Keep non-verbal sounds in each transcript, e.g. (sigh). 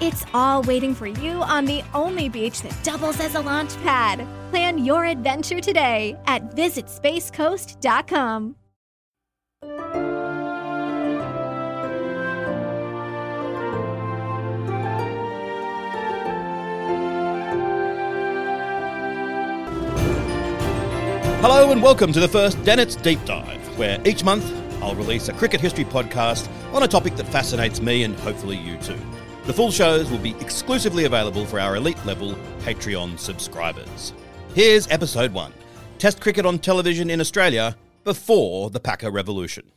It's all waiting for you on the only beach that doubles as a launch pad. Plan your adventure today at visitspacecoast.com. Hello and welcome to the first Dennett's Deep Dive, where each month I'll release a cricket history podcast on a topic that fascinates me and hopefully you too. The full shows will be exclusively available for our elite level Patreon subscribers. Here's episode 1 Test cricket on television in Australia before the Packer Revolution.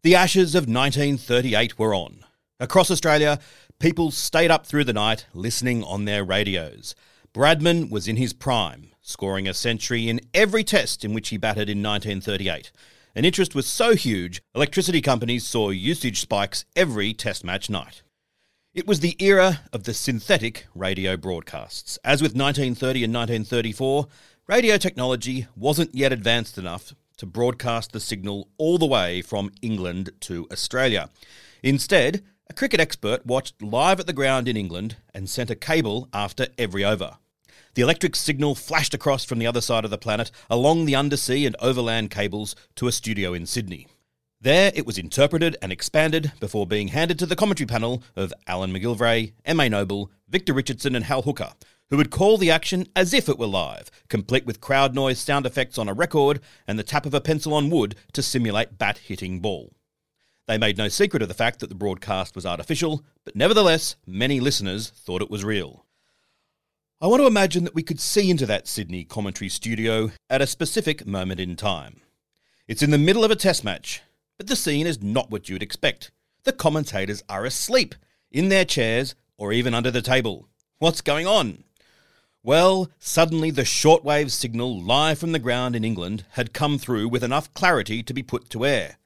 The Ashes of 1938 were on. Across Australia, people stayed up through the night listening on their radios. Bradman was in his prime, scoring a century in every test in which he batted in 1938. And interest was so huge, electricity companies saw usage spikes every test match night. It was the era of the synthetic radio broadcasts. As with 1930 and 1934, radio technology wasn't yet advanced enough to broadcast the signal all the way from England to Australia. Instead, a cricket expert watched live at the ground in England and sent a cable after every over. The electric signal flashed across from the other side of the planet along the undersea and overland cables to a studio in Sydney. There, it was interpreted and expanded before being handed to the commentary panel of Alan McGilvray, M.A. Noble, Victor Richardson, and Hal Hooker, who would call the action as if it were live, complete with crowd noise sound effects on a record and the tap of a pencil on wood to simulate bat hitting ball. They made no secret of the fact that the broadcast was artificial, but nevertheless, many listeners thought it was real. I want to imagine that we could see into that Sydney commentary studio at a specific moment in time. It's in the middle of a test match, but the scene is not what you'd expect. The commentators are asleep, in their chairs, or even under the table. What's going on? Well, suddenly the shortwave signal live from the ground in England had come through with enough clarity to be put to air.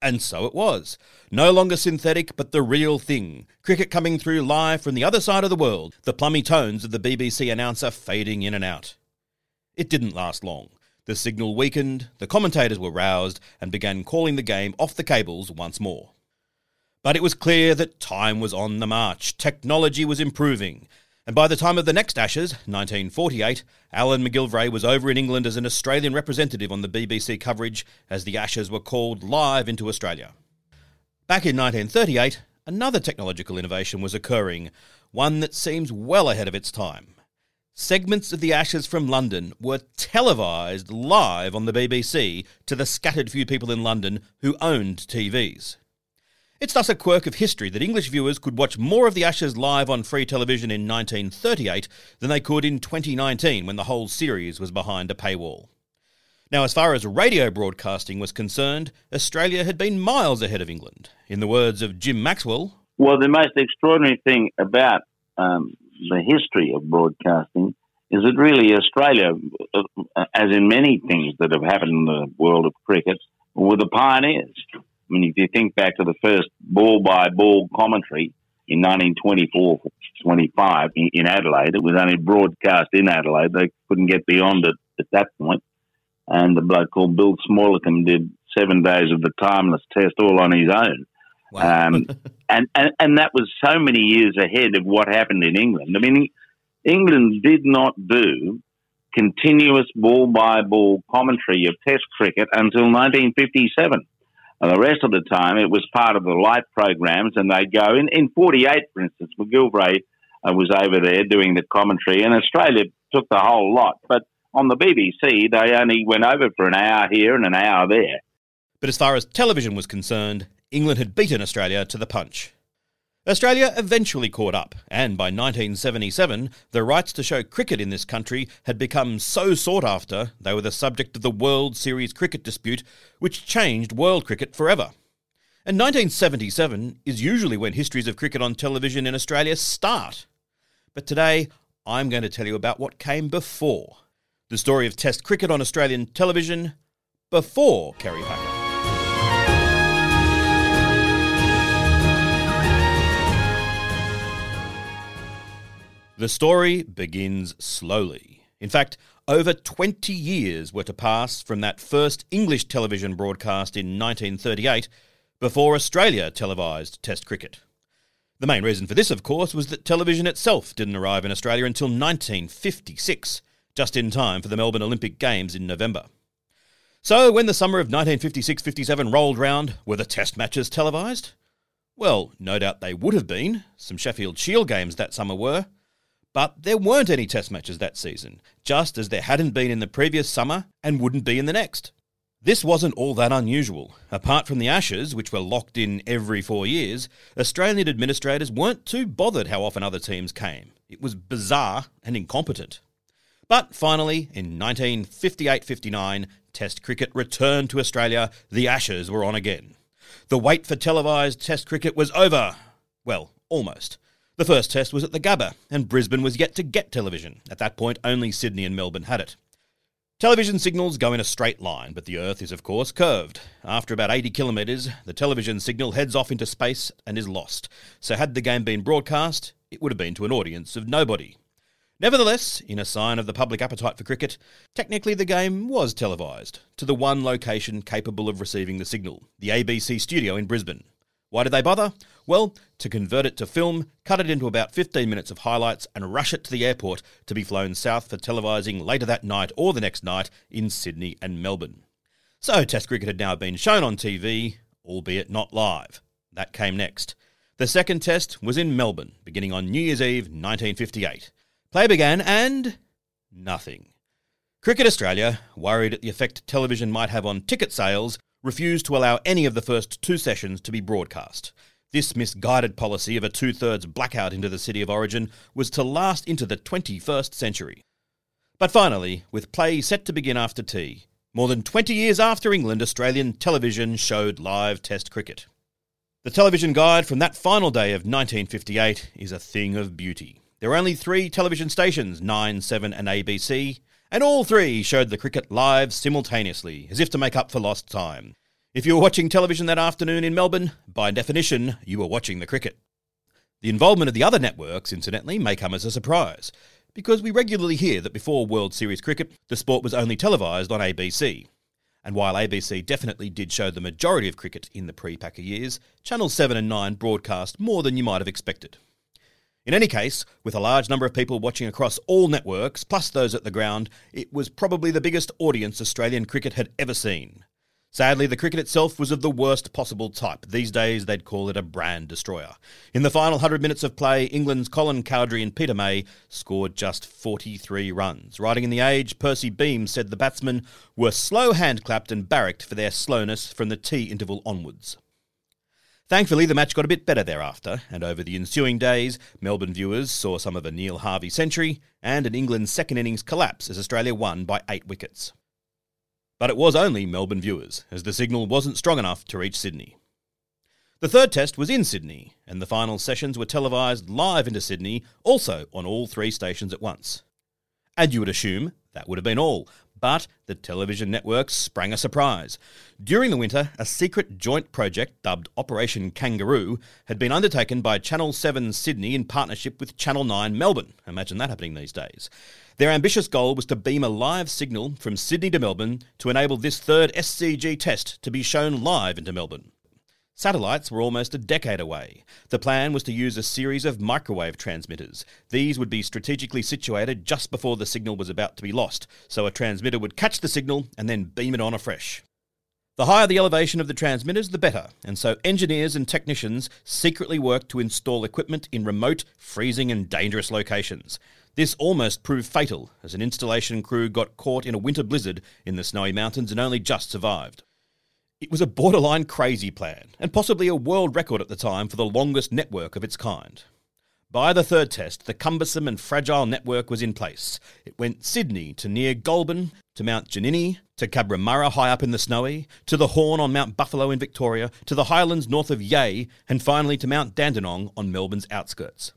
And so it was. No longer synthetic, but the real thing. Cricket coming through live from the other side of the world, the plummy tones of the BBC announcer fading in and out. It didn't last long. The signal weakened, the commentators were roused, and began calling the game off the cables once more. But it was clear that time was on the march, technology was improving, and by the time of the next Ashes, 1948, Alan McGilvray was over in England as an Australian representative on the BBC coverage as the Ashes were called live into Australia. Back in 1938, another technological innovation was occurring, one that seems well ahead of its time. Segments of the Ashes from London were televised live on the BBC to the scattered few people in London who owned TVs. It's thus a quirk of history that English viewers could watch more of the Ashes live on free television in 1938 than they could in 2019 when the whole series was behind a paywall. Now, as far as radio broadcasting was concerned, Australia had been miles ahead of England. In the words of Jim Maxwell, Well, the most extraordinary thing about um, the history of broadcasting is that really Australia, uh, as in many things that have happened in the world of cricket, were the pioneers. I mean, if you think back to the first ball by ball commentary in 1924 25 in Adelaide, it was only broadcast in Adelaide. They couldn't get beyond it at that point. And the bloke called Bill Smallcombe did seven days of the timeless test all on his own. Wow. Um, (laughs) and, and, and that was so many years ahead of what happened in England. I mean, England did not do continuous ball by ball commentary of Test cricket until 1957. And the rest of the time, it was part of the light programs, and they'd go in, in 48, for instance, McGilvray I was over there doing the commentary, and Australia took the whole lot. But on the BBC, they only went over for an hour here and an hour there. But as far as television was concerned, England had beaten Australia to the punch. Australia eventually caught up, and by 1977, the rights to show cricket in this country had become so sought after they were the subject of the World Series cricket dispute, which changed world cricket forever. And 1977 is usually when histories of cricket on television in Australia start. But today, I'm going to tell you about what came before. The story of Test cricket on Australian television before Kerry Packer. The story begins slowly. In fact, over 20 years were to pass from that first English television broadcast in 1938 before Australia televised Test cricket. The main reason for this, of course, was that television itself didn't arrive in Australia until 1956, just in time for the Melbourne Olympic Games in November. So, when the summer of 1956 57 rolled round, were the Test matches televised? Well, no doubt they would have been. Some Sheffield Shield games that summer were. But there weren't any Test matches that season, just as there hadn't been in the previous summer and wouldn't be in the next. This wasn't all that unusual. Apart from the Ashes, which were locked in every four years, Australian administrators weren't too bothered how often other teams came. It was bizarre and incompetent. But finally, in 1958 59, Test cricket returned to Australia. The Ashes were on again. The wait for televised Test cricket was over. Well, almost. The first test was at the Gabba, and Brisbane was yet to get television. At that point, only Sydney and Melbourne had it. Television signals go in a straight line, but the Earth is, of course, curved. After about 80 kilometres, the television signal heads off into space and is lost. So, had the game been broadcast, it would have been to an audience of nobody. Nevertheless, in a sign of the public appetite for cricket, technically the game was televised to the one location capable of receiving the signal the ABC studio in Brisbane. Why did they bother? Well, to convert it to film, cut it into about 15 minutes of highlights, and rush it to the airport to be flown south for televising later that night or the next night in Sydney and Melbourne. So, Test cricket had now been shown on TV, albeit not live. That came next. The second test was in Melbourne, beginning on New Year's Eve 1958. Play began, and nothing. Cricket Australia, worried at the effect television might have on ticket sales, refused to allow any of the first two sessions to be broadcast. This misguided policy of a two thirds blackout into the city of origin was to last into the 21st century. But finally, with play set to begin after tea, more than 20 years after England, Australian television showed live Test cricket. The television guide from that final day of 1958 is a thing of beauty. There were only three television stations 9, 7, and ABC, and all three showed the cricket live simultaneously, as if to make up for lost time. If you were watching television that afternoon in Melbourne, by definition, you were watching the cricket. The involvement of the other networks, incidentally, may come as a surprise, because we regularly hear that before World Series cricket, the sport was only televised on ABC. And while ABC definitely did show the majority of cricket in the pre Packer years, Channel 7 and 9 broadcast more than you might have expected. In any case, with a large number of people watching across all networks, plus those at the ground, it was probably the biggest audience Australian cricket had ever seen. Sadly, the cricket itself was of the worst possible type. These days, they'd call it a brand destroyer. In the final 100 minutes of play, England's Colin Cowdrey and Peter May scored just 43 runs. Writing in The Age, Percy Beames said the batsmen were slow hand clapped and barracked for their slowness from the tea interval onwards. Thankfully, the match got a bit better thereafter, and over the ensuing days, Melbourne viewers saw some of a Neil Harvey century and an England second innings collapse as Australia won by eight wickets. But it was only Melbourne viewers, as the signal wasn't strong enough to reach Sydney. The third test was in Sydney, and the final sessions were televised live into Sydney, also on all three stations at once. And you would assume that would have been all, but the television networks sprang a surprise. During the winter, a secret joint project dubbed Operation Kangaroo had been undertaken by Channel 7 Sydney in partnership with Channel 9 Melbourne. Imagine that happening these days. Their ambitious goal was to beam a live signal from Sydney to Melbourne to enable this third SCG test to be shown live into Melbourne. Satellites were almost a decade away. The plan was to use a series of microwave transmitters. These would be strategically situated just before the signal was about to be lost, so a transmitter would catch the signal and then beam it on afresh. The higher the elevation of the transmitters, the better, and so engineers and technicians secretly worked to install equipment in remote, freezing, and dangerous locations. This almost proved fatal, as an installation crew got caught in a winter blizzard in the snowy mountains and only just survived. It was a borderline crazy plan, and possibly a world record at the time for the longest network of its kind. By the third test, the cumbersome and fragile network was in place. It went Sydney to near Goulburn, to Mount Ginini, to Cabramurra high up in the Snowy, to the Horn on Mount Buffalo in Victoria, to the highlands north of Yea, and finally to Mount Dandenong on Melbourne's outskirts.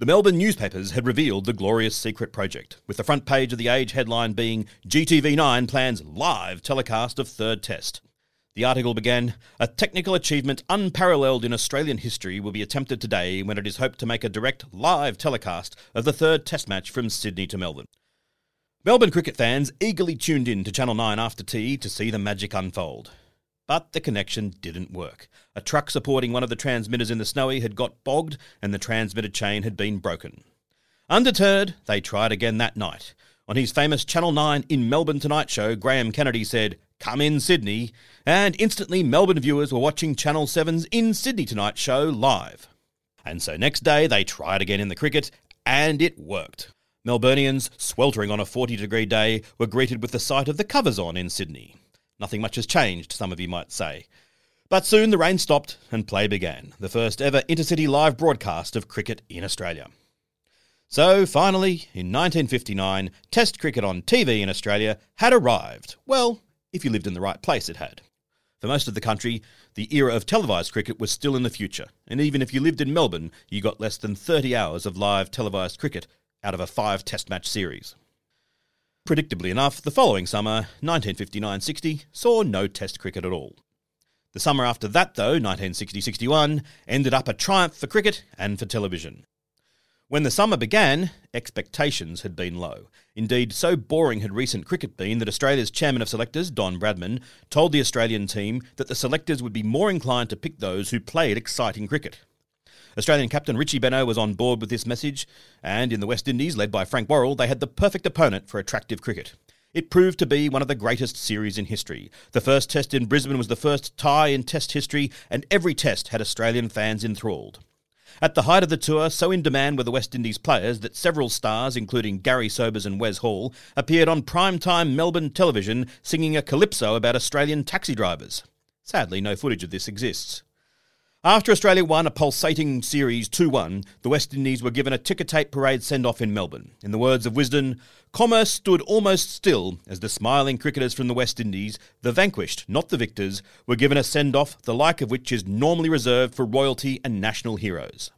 The Melbourne newspapers had revealed the glorious secret project, with the front page of the Age headline being GTV9 plans live telecast of third test. The article began A technical achievement unparalleled in Australian history will be attempted today when it is hoped to make a direct live telecast of the third test match from Sydney to Melbourne. Melbourne cricket fans eagerly tuned in to Channel 9 after tea to see the magic unfold. But the connection didn't work. A truck supporting one of the transmitters in the Snowy had got bogged and the transmitter chain had been broken. Undeterred, they tried again that night. On his famous Channel 9 in Melbourne Tonight show, Graham Kennedy said, Come in Sydney, and instantly Melbourne viewers were watching Channel 7's In Sydney Tonight show live. And so next day they tried again in the cricket, and it worked. Melburnians, sweltering on a 40 degree day, were greeted with the sight of the covers on in Sydney. Nothing much has changed, some of you might say. But soon the rain stopped and play began, the first ever intercity live broadcast of cricket in Australia. So finally, in 1959, Test cricket on TV in Australia had arrived. Well, if you lived in the right place, it had. For most of the country, the era of televised cricket was still in the future, and even if you lived in Melbourne, you got less than 30 hours of live televised cricket out of a five test match series. Predictably enough, the following summer, 1959 60, saw no test cricket at all. The summer after that, though, 1960 61, ended up a triumph for cricket and for television. When the summer began, expectations had been low. Indeed, so boring had recent cricket been that Australia's chairman of selectors, Don Bradman, told the Australian team that the selectors would be more inclined to pick those who played exciting cricket. Australian captain Richie Benaud was on board with this message, and in the West Indies, led by Frank Worrell, they had the perfect opponent for attractive cricket. It proved to be one of the greatest series in history. The first test in Brisbane was the first tie in test history, and every test had Australian fans enthralled. At the height of the tour, so in demand were the West Indies players that several stars, including Garry Sobers and Wes Hall, appeared on prime-time Melbourne television singing a calypso about Australian taxi drivers. Sadly, no footage of this exists. After Australia won a pulsating series 2 1, the West Indies were given a ticker tape parade send off in Melbourne. In the words of Wisden, commerce stood almost still as the smiling cricketers from the West Indies, the vanquished, not the victors, were given a send off the like of which is normally reserved for royalty and national heroes.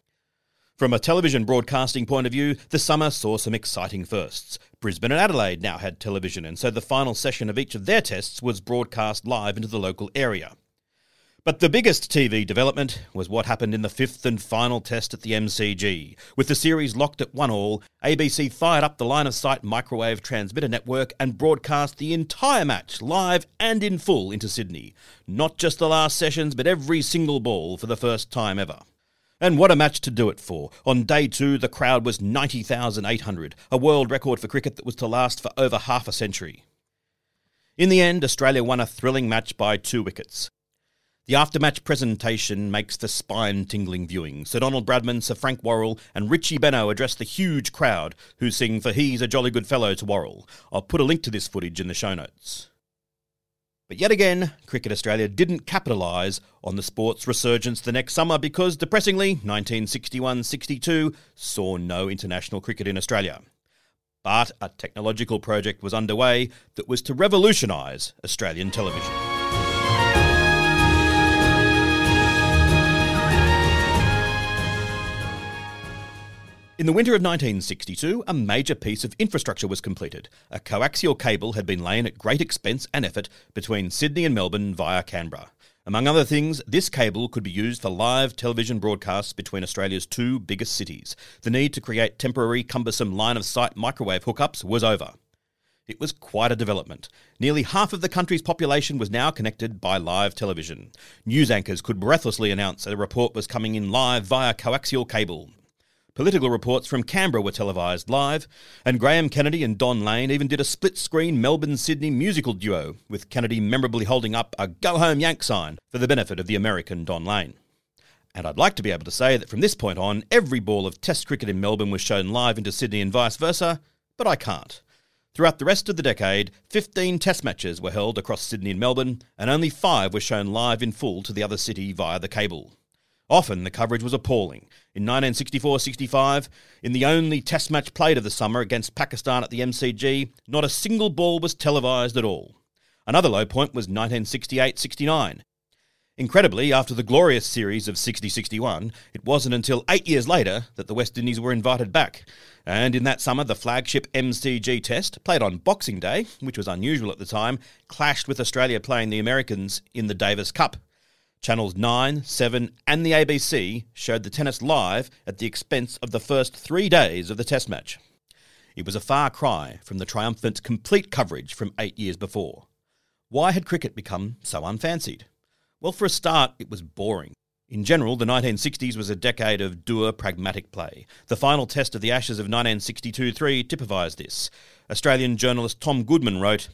From a television broadcasting point of view, the summer saw some exciting firsts. Brisbane and Adelaide now had television, and so the final session of each of their tests was broadcast live into the local area. But the biggest TV development was what happened in the fifth and final test at the MCG. With the series locked at one all, ABC fired up the line of sight microwave transmitter network and broadcast the entire match live and in full into Sydney. Not just the last sessions, but every single ball for the first time ever. And what a match to do it for. On day two, the crowd was 90,800, a world record for cricket that was to last for over half a century. In the end, Australia won a thrilling match by two wickets. The aftermatch presentation makes the spine tingling viewing. Sir Donald Bradman, Sir Frank Worrell, and Richie Benaud address the huge crowd who sing For He's a Jolly Good Fellow to Worrell. I'll put a link to this footage in the show notes. But yet again, Cricket Australia didn't capitalise on the sport's resurgence the next summer because, depressingly, 1961 62 saw no international cricket in Australia. But a technological project was underway that was to revolutionise Australian television. In the winter of 1962, a major piece of infrastructure was completed. A coaxial cable had been laid at great expense and effort between Sydney and Melbourne via Canberra. Among other things, this cable could be used for live television broadcasts between Australia's two biggest cities. The need to create temporary, cumbersome line of sight microwave hookups was over. It was quite a development. Nearly half of the country's population was now connected by live television. News anchors could breathlessly announce that a report was coming in live via coaxial cable. Political reports from Canberra were televised live, and Graham Kennedy and Don Lane even did a split screen Melbourne Sydney musical duo, with Kennedy memorably holding up a Go Home Yank sign for the benefit of the American Don Lane. And I'd like to be able to say that from this point on, every ball of Test cricket in Melbourne was shown live into Sydney and vice versa, but I can't. Throughout the rest of the decade, 15 Test matches were held across Sydney and Melbourne, and only five were shown live in full to the other city via the cable. Often the coverage was appalling. In 1964 65, in the only Test match played of the summer against Pakistan at the MCG, not a single ball was televised at all. Another low point was 1968 69. Incredibly, after the glorious series of 60 61, it wasn't until eight years later that the West Indies were invited back. And in that summer, the flagship MCG test, played on Boxing Day, which was unusual at the time, clashed with Australia playing the Americans in the Davis Cup. Channels 9, 7, and the ABC showed the tennis live at the expense of the first three days of the test match. It was a far cry from the triumphant complete coverage from eight years before. Why had cricket become so unfancied? Well, for a start, it was boring. In general, the 1960s was a decade of dour, pragmatic play. The final test of the Ashes of 1962 3 typifies this. Australian journalist Tom Goodman wrote,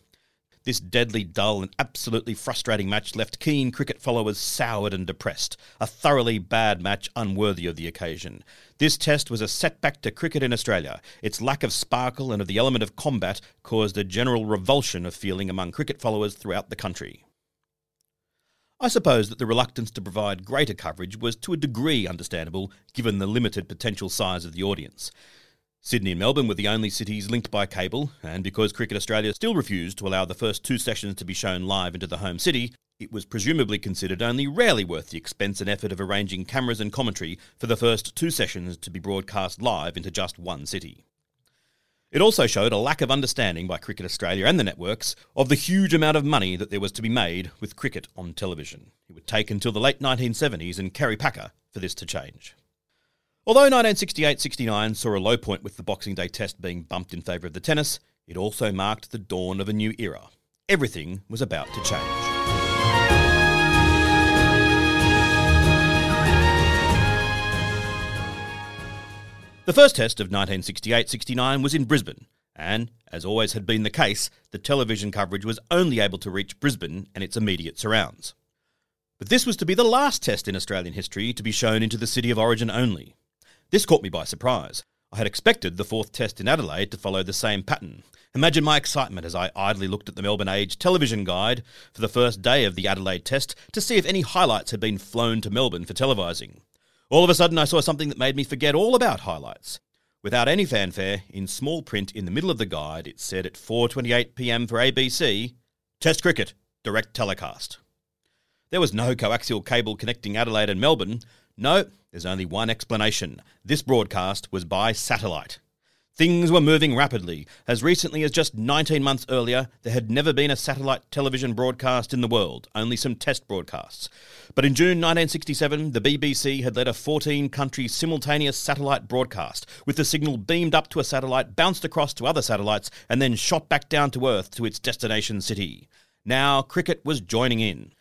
this deadly dull and absolutely frustrating match left keen cricket followers soured and depressed. A thoroughly bad match unworthy of the occasion. This test was a setback to cricket in Australia. Its lack of sparkle and of the element of combat caused a general revulsion of feeling among cricket followers throughout the country. I suppose that the reluctance to provide greater coverage was to a degree understandable given the limited potential size of the audience. Sydney and Melbourne were the only cities linked by cable, and because Cricket Australia still refused to allow the first two sessions to be shown live into the home city, it was presumably considered only rarely worth the expense and effort of arranging cameras and commentary for the first two sessions to be broadcast live into just one city. It also showed a lack of understanding by Cricket Australia and the networks of the huge amount of money that there was to be made with cricket on television. It would take until the late 1970s and Kerry Packer for this to change. Although 1968 69 saw a low point with the Boxing Day test being bumped in favour of the tennis, it also marked the dawn of a new era. Everything was about to change. The first test of 1968 69 was in Brisbane, and, as always had been the case, the television coverage was only able to reach Brisbane and its immediate surrounds. But this was to be the last test in Australian history to be shown into the city of origin only. This caught me by surprise. I had expected the fourth test in Adelaide to follow the same pattern. Imagine my excitement as I idly looked at the Melbourne Age television guide for the first day of the Adelaide test to see if any highlights had been flown to Melbourne for televising. All of a sudden, I saw something that made me forget all about highlights. Without any fanfare, in small print in the middle of the guide, it said at 4:28 p.m. for ABC, Test cricket, direct telecast. There was no coaxial cable connecting Adelaide and Melbourne, no, there's only one explanation. This broadcast was by satellite. Things were moving rapidly. As recently as just 19 months earlier, there had never been a satellite television broadcast in the world, only some test broadcasts. But in June 1967, the BBC had led a 14 country simultaneous satellite broadcast, with the signal beamed up to a satellite, bounced across to other satellites, and then shot back down to Earth to its destination city. Now, cricket was joining in.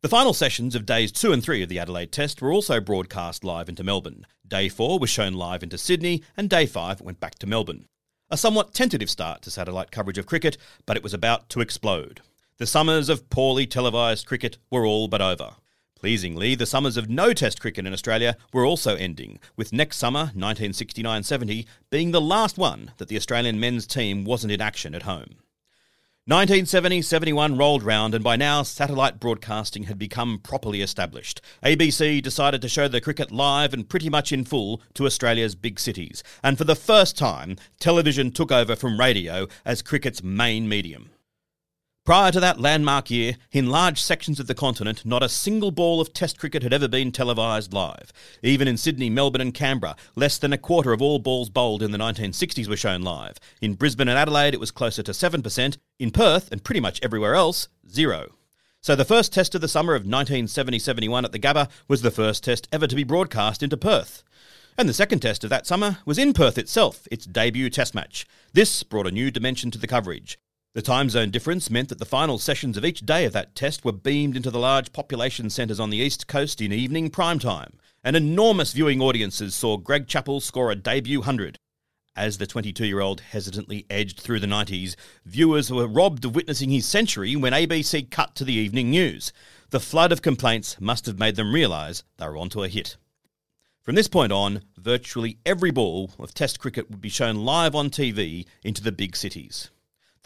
The final sessions of days two and three of the Adelaide Test were also broadcast live into Melbourne. Day four was shown live into Sydney, and day five went back to Melbourne. A somewhat tentative start to satellite coverage of cricket, but it was about to explode. The summers of poorly televised cricket were all but over. Pleasingly, the summers of no Test cricket in Australia were also ending, with next summer, 1969 70, being the last one that the Australian men's team wasn't in action at home. 1970 71 rolled round, and by now satellite broadcasting had become properly established. ABC decided to show the cricket live and pretty much in full to Australia's big cities, and for the first time, television took over from radio as cricket's main medium. Prior to that landmark year, in large sections of the continent, not a single ball of Test cricket had ever been televised live. Even in Sydney, Melbourne, and Canberra, less than a quarter of all balls bowled in the 1960s were shown live. In Brisbane and Adelaide, it was closer to 7%. In Perth, and pretty much everywhere else, zero. So the first test of the summer of 1970 71 at the Gabba was the first test ever to be broadcast into Perth. And the second test of that summer was in Perth itself, its debut test match. This brought a new dimension to the coverage. The time zone difference meant that the final sessions of each day of that test were beamed into the large population centres on the east coast in evening prime time. and enormous viewing audiences saw Greg Chappell score a debut 100. As the 22 year old hesitantly edged through the 90s, viewers were robbed of witnessing his century when ABC cut to the evening news. The flood of complaints must have made them realise they were onto a hit. From this point on, virtually every ball of Test cricket would be shown live on TV into the big cities.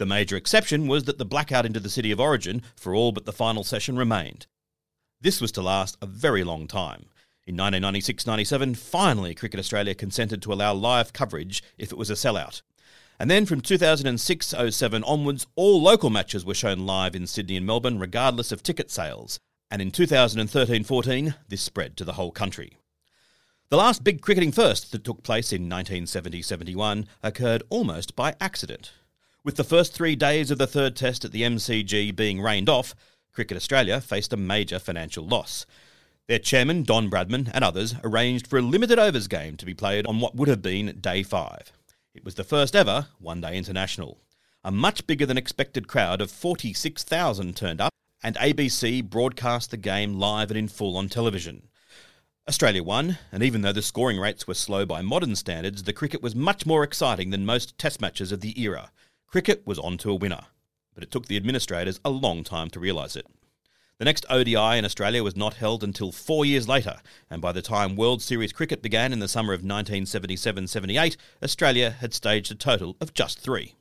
The major exception was that the blackout into the city of origin for all but the final session remained. This was to last a very long time. In 1996 97, finally Cricket Australia consented to allow live coverage if it was a sellout. And then from 2006 07 onwards, all local matches were shown live in Sydney and Melbourne, regardless of ticket sales. And in 2013 14, this spread to the whole country. The last big cricketing first that took place in 1970 71 occurred almost by accident. With the first three days of the third test at the MCG being rained off, Cricket Australia faced a major financial loss. Their chairman, Don Bradman, and others arranged for a limited overs game to be played on what would have been day five. It was the first ever one day international. A much bigger than expected crowd of 46,000 turned up, and ABC broadcast the game live and in full on television. Australia won, and even though the scoring rates were slow by modern standards, the cricket was much more exciting than most test matches of the era. Cricket was on to a winner, but it took the administrators a long time to realise it. The next ODI in Australia was not held until four years later, and by the time World Series cricket began in the summer of 1977 78, Australia had staged a total of just three.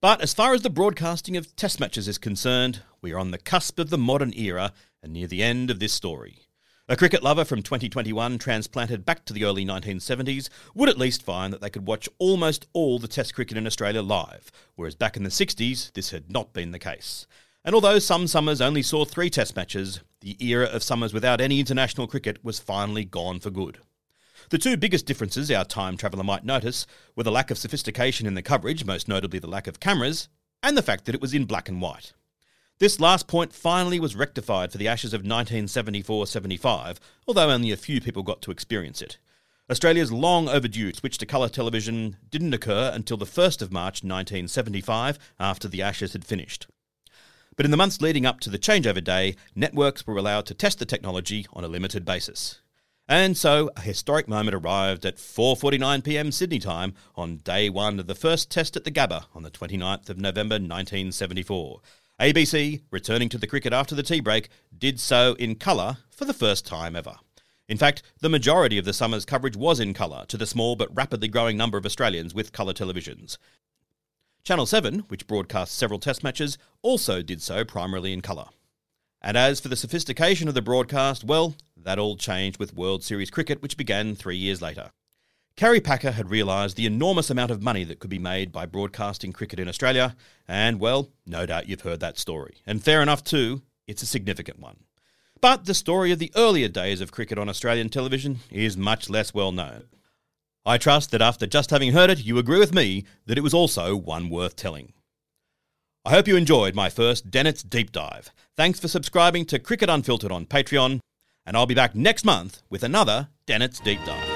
But as far as the broadcasting of Test matches is concerned, we are on the cusp of the modern era and near the end of this story. A cricket lover from 2021 transplanted back to the early 1970s would at least find that they could watch almost all the Test cricket in Australia live, whereas back in the 60s this had not been the case. And although some summers only saw three Test matches, the era of summers without any international cricket was finally gone for good. The two biggest differences our time traveller might notice were the lack of sophistication in the coverage, most notably the lack of cameras, and the fact that it was in black and white. This last point finally was rectified for the Ashes of 1974 75, although only a few people got to experience it. Australia's long overdue switch to colour television didn't occur until the 1st of March 1975, after the Ashes had finished. But in the months leading up to the changeover day, networks were allowed to test the technology on a limited basis. And so a historic moment arrived at 4:49 p.m. Sydney time on day 1 of the first test at the Gabba on the 29th of November 1974. ABC, returning to the cricket after the tea break, did so in colour for the first time ever. In fact, the majority of the summer's coverage was in colour to the small but rapidly growing number of Australians with colour televisions. Channel 7, which broadcasts several test matches, also did so primarily in colour. And as for the sophistication of the broadcast, well, that all changed with World Series cricket, which began three years later. Kerry Packer had realised the enormous amount of money that could be made by broadcasting cricket in Australia, and well, no doubt you've heard that story. And fair enough too, it's a significant one. But the story of the earlier days of cricket on Australian television is much less well known. I trust that after just having heard it, you agree with me that it was also one worth telling. I hope you enjoyed my first Dennett's Deep Dive. Thanks for subscribing to Cricket Unfiltered on Patreon, and I'll be back next month with another Dennett's Deep Dive.